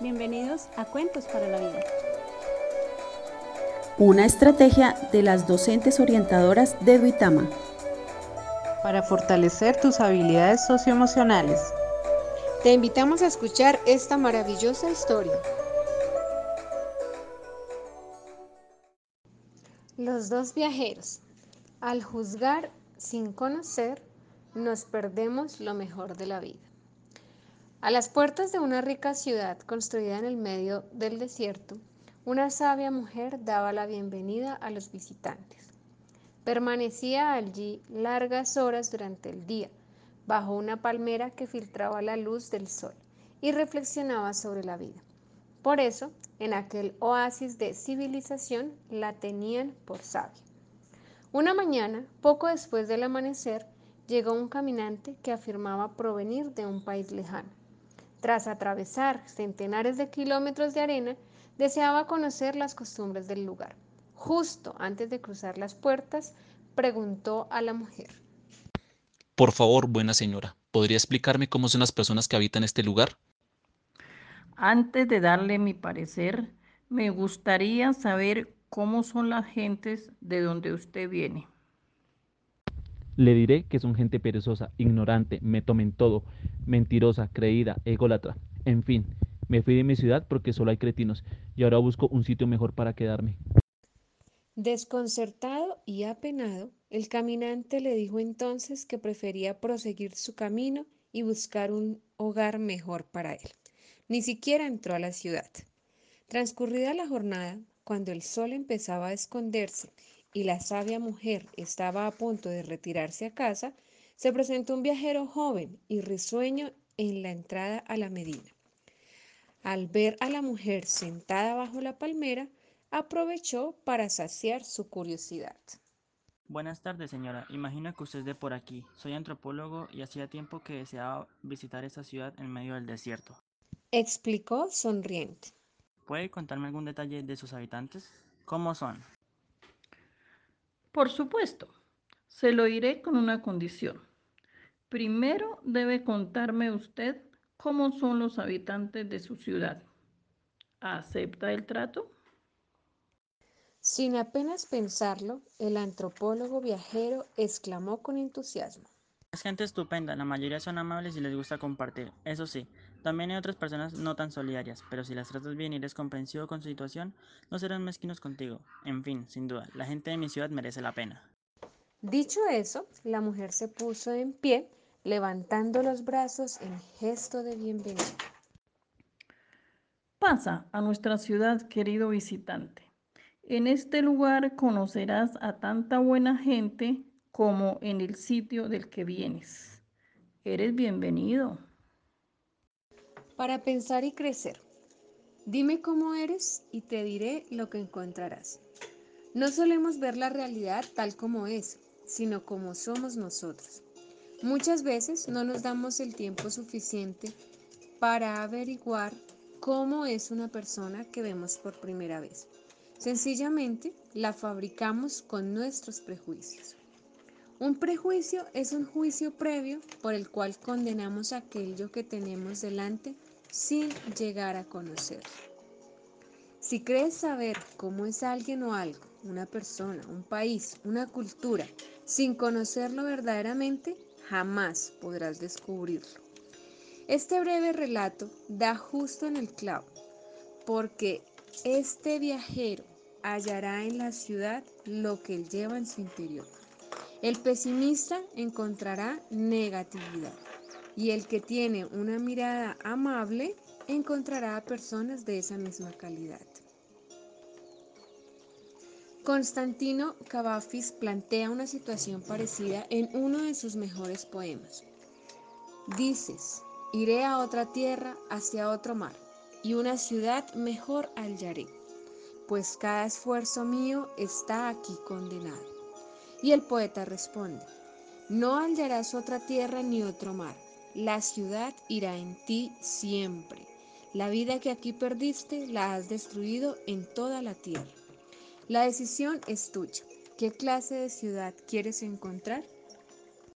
Bienvenidos a Cuentos para la Vida. Una estrategia de las docentes orientadoras de Duitama. Para fortalecer tus habilidades socioemocionales. Te invitamos a escuchar esta maravillosa historia. Los dos viajeros. Al juzgar sin conocer, nos perdemos lo mejor de la vida. A las puertas de una rica ciudad construida en el medio del desierto, una sabia mujer daba la bienvenida a los visitantes. Permanecía allí largas horas durante el día, bajo una palmera que filtraba la luz del sol, y reflexionaba sobre la vida. Por eso, en aquel oasis de civilización, la tenían por sabia. Una mañana, poco después del amanecer, llegó un caminante que afirmaba provenir de un país lejano. Tras atravesar centenares de kilómetros de arena, deseaba conocer las costumbres del lugar. Justo antes de cruzar las puertas, preguntó a la mujer. Por favor, buena señora, ¿podría explicarme cómo son las personas que habitan este lugar? Antes de darle mi parecer, me gustaría saber cómo son las gentes de donde usted viene. Le diré que son gente perezosa, ignorante, me tomen todo, mentirosa, creída, ególatra. En fin, me fui de mi ciudad porque solo hay cretinos y ahora busco un sitio mejor para quedarme. Desconcertado y apenado, el caminante le dijo entonces que prefería proseguir su camino y buscar un hogar mejor para él. Ni siquiera entró a la ciudad. Transcurrida la jornada, cuando el sol empezaba a esconderse y la sabia mujer estaba a punto de retirarse a casa, se presentó un viajero joven y risueño en la entrada a la Medina. Al ver a la mujer sentada bajo la palmera, aprovechó para saciar su curiosidad. Buenas tardes, señora. Imagino que usted es de por aquí. Soy antropólogo y hacía tiempo que deseaba visitar esta ciudad en medio del desierto. Explicó sonriente. ¿Puede contarme algún detalle de sus habitantes? ¿Cómo son? Por supuesto, se lo diré con una condición. Primero debe contarme usted cómo son los habitantes de su ciudad. ¿Acepta el trato? Sin apenas pensarlo, el antropólogo viajero exclamó con entusiasmo. Es gente estupenda, la mayoría son amables y les gusta compartir. Eso sí, también hay otras personas no tan solidarias, pero si las tratas bien y eres comprensivo con su situación, no serán mezquinos contigo. En fin, sin duda, la gente de mi ciudad merece la pena. Dicho eso, la mujer se puso en pie, levantando los brazos en gesto de bienvenida. Pasa a nuestra ciudad, querido visitante. En este lugar conocerás a tanta buena gente como en el sitio del que vienes. Eres bienvenido. Para pensar y crecer. Dime cómo eres y te diré lo que encontrarás. No solemos ver la realidad tal como es, sino como somos nosotros. Muchas veces no nos damos el tiempo suficiente para averiguar cómo es una persona que vemos por primera vez. Sencillamente la fabricamos con nuestros prejuicios. Un prejuicio es un juicio previo por el cual condenamos aquello que tenemos delante sin llegar a conocerlo. Si crees saber cómo es alguien o algo, una persona, un país, una cultura, sin conocerlo verdaderamente, jamás podrás descubrirlo. Este breve relato da justo en el clavo, porque este viajero hallará en la ciudad lo que él lleva en su interior. El pesimista encontrará negatividad y el que tiene una mirada amable encontrará a personas de esa misma calidad. Constantino Cavafis plantea una situación parecida en uno de sus mejores poemas. Dices, iré a otra tierra, hacia otro mar, y una ciudad mejor hallaré, pues cada esfuerzo mío está aquí condenado. Y el poeta responde, no hallarás otra tierra ni otro mar, la ciudad irá en ti siempre. La vida que aquí perdiste la has destruido en toda la tierra. La decisión es tuya. ¿Qué clase de ciudad quieres encontrar?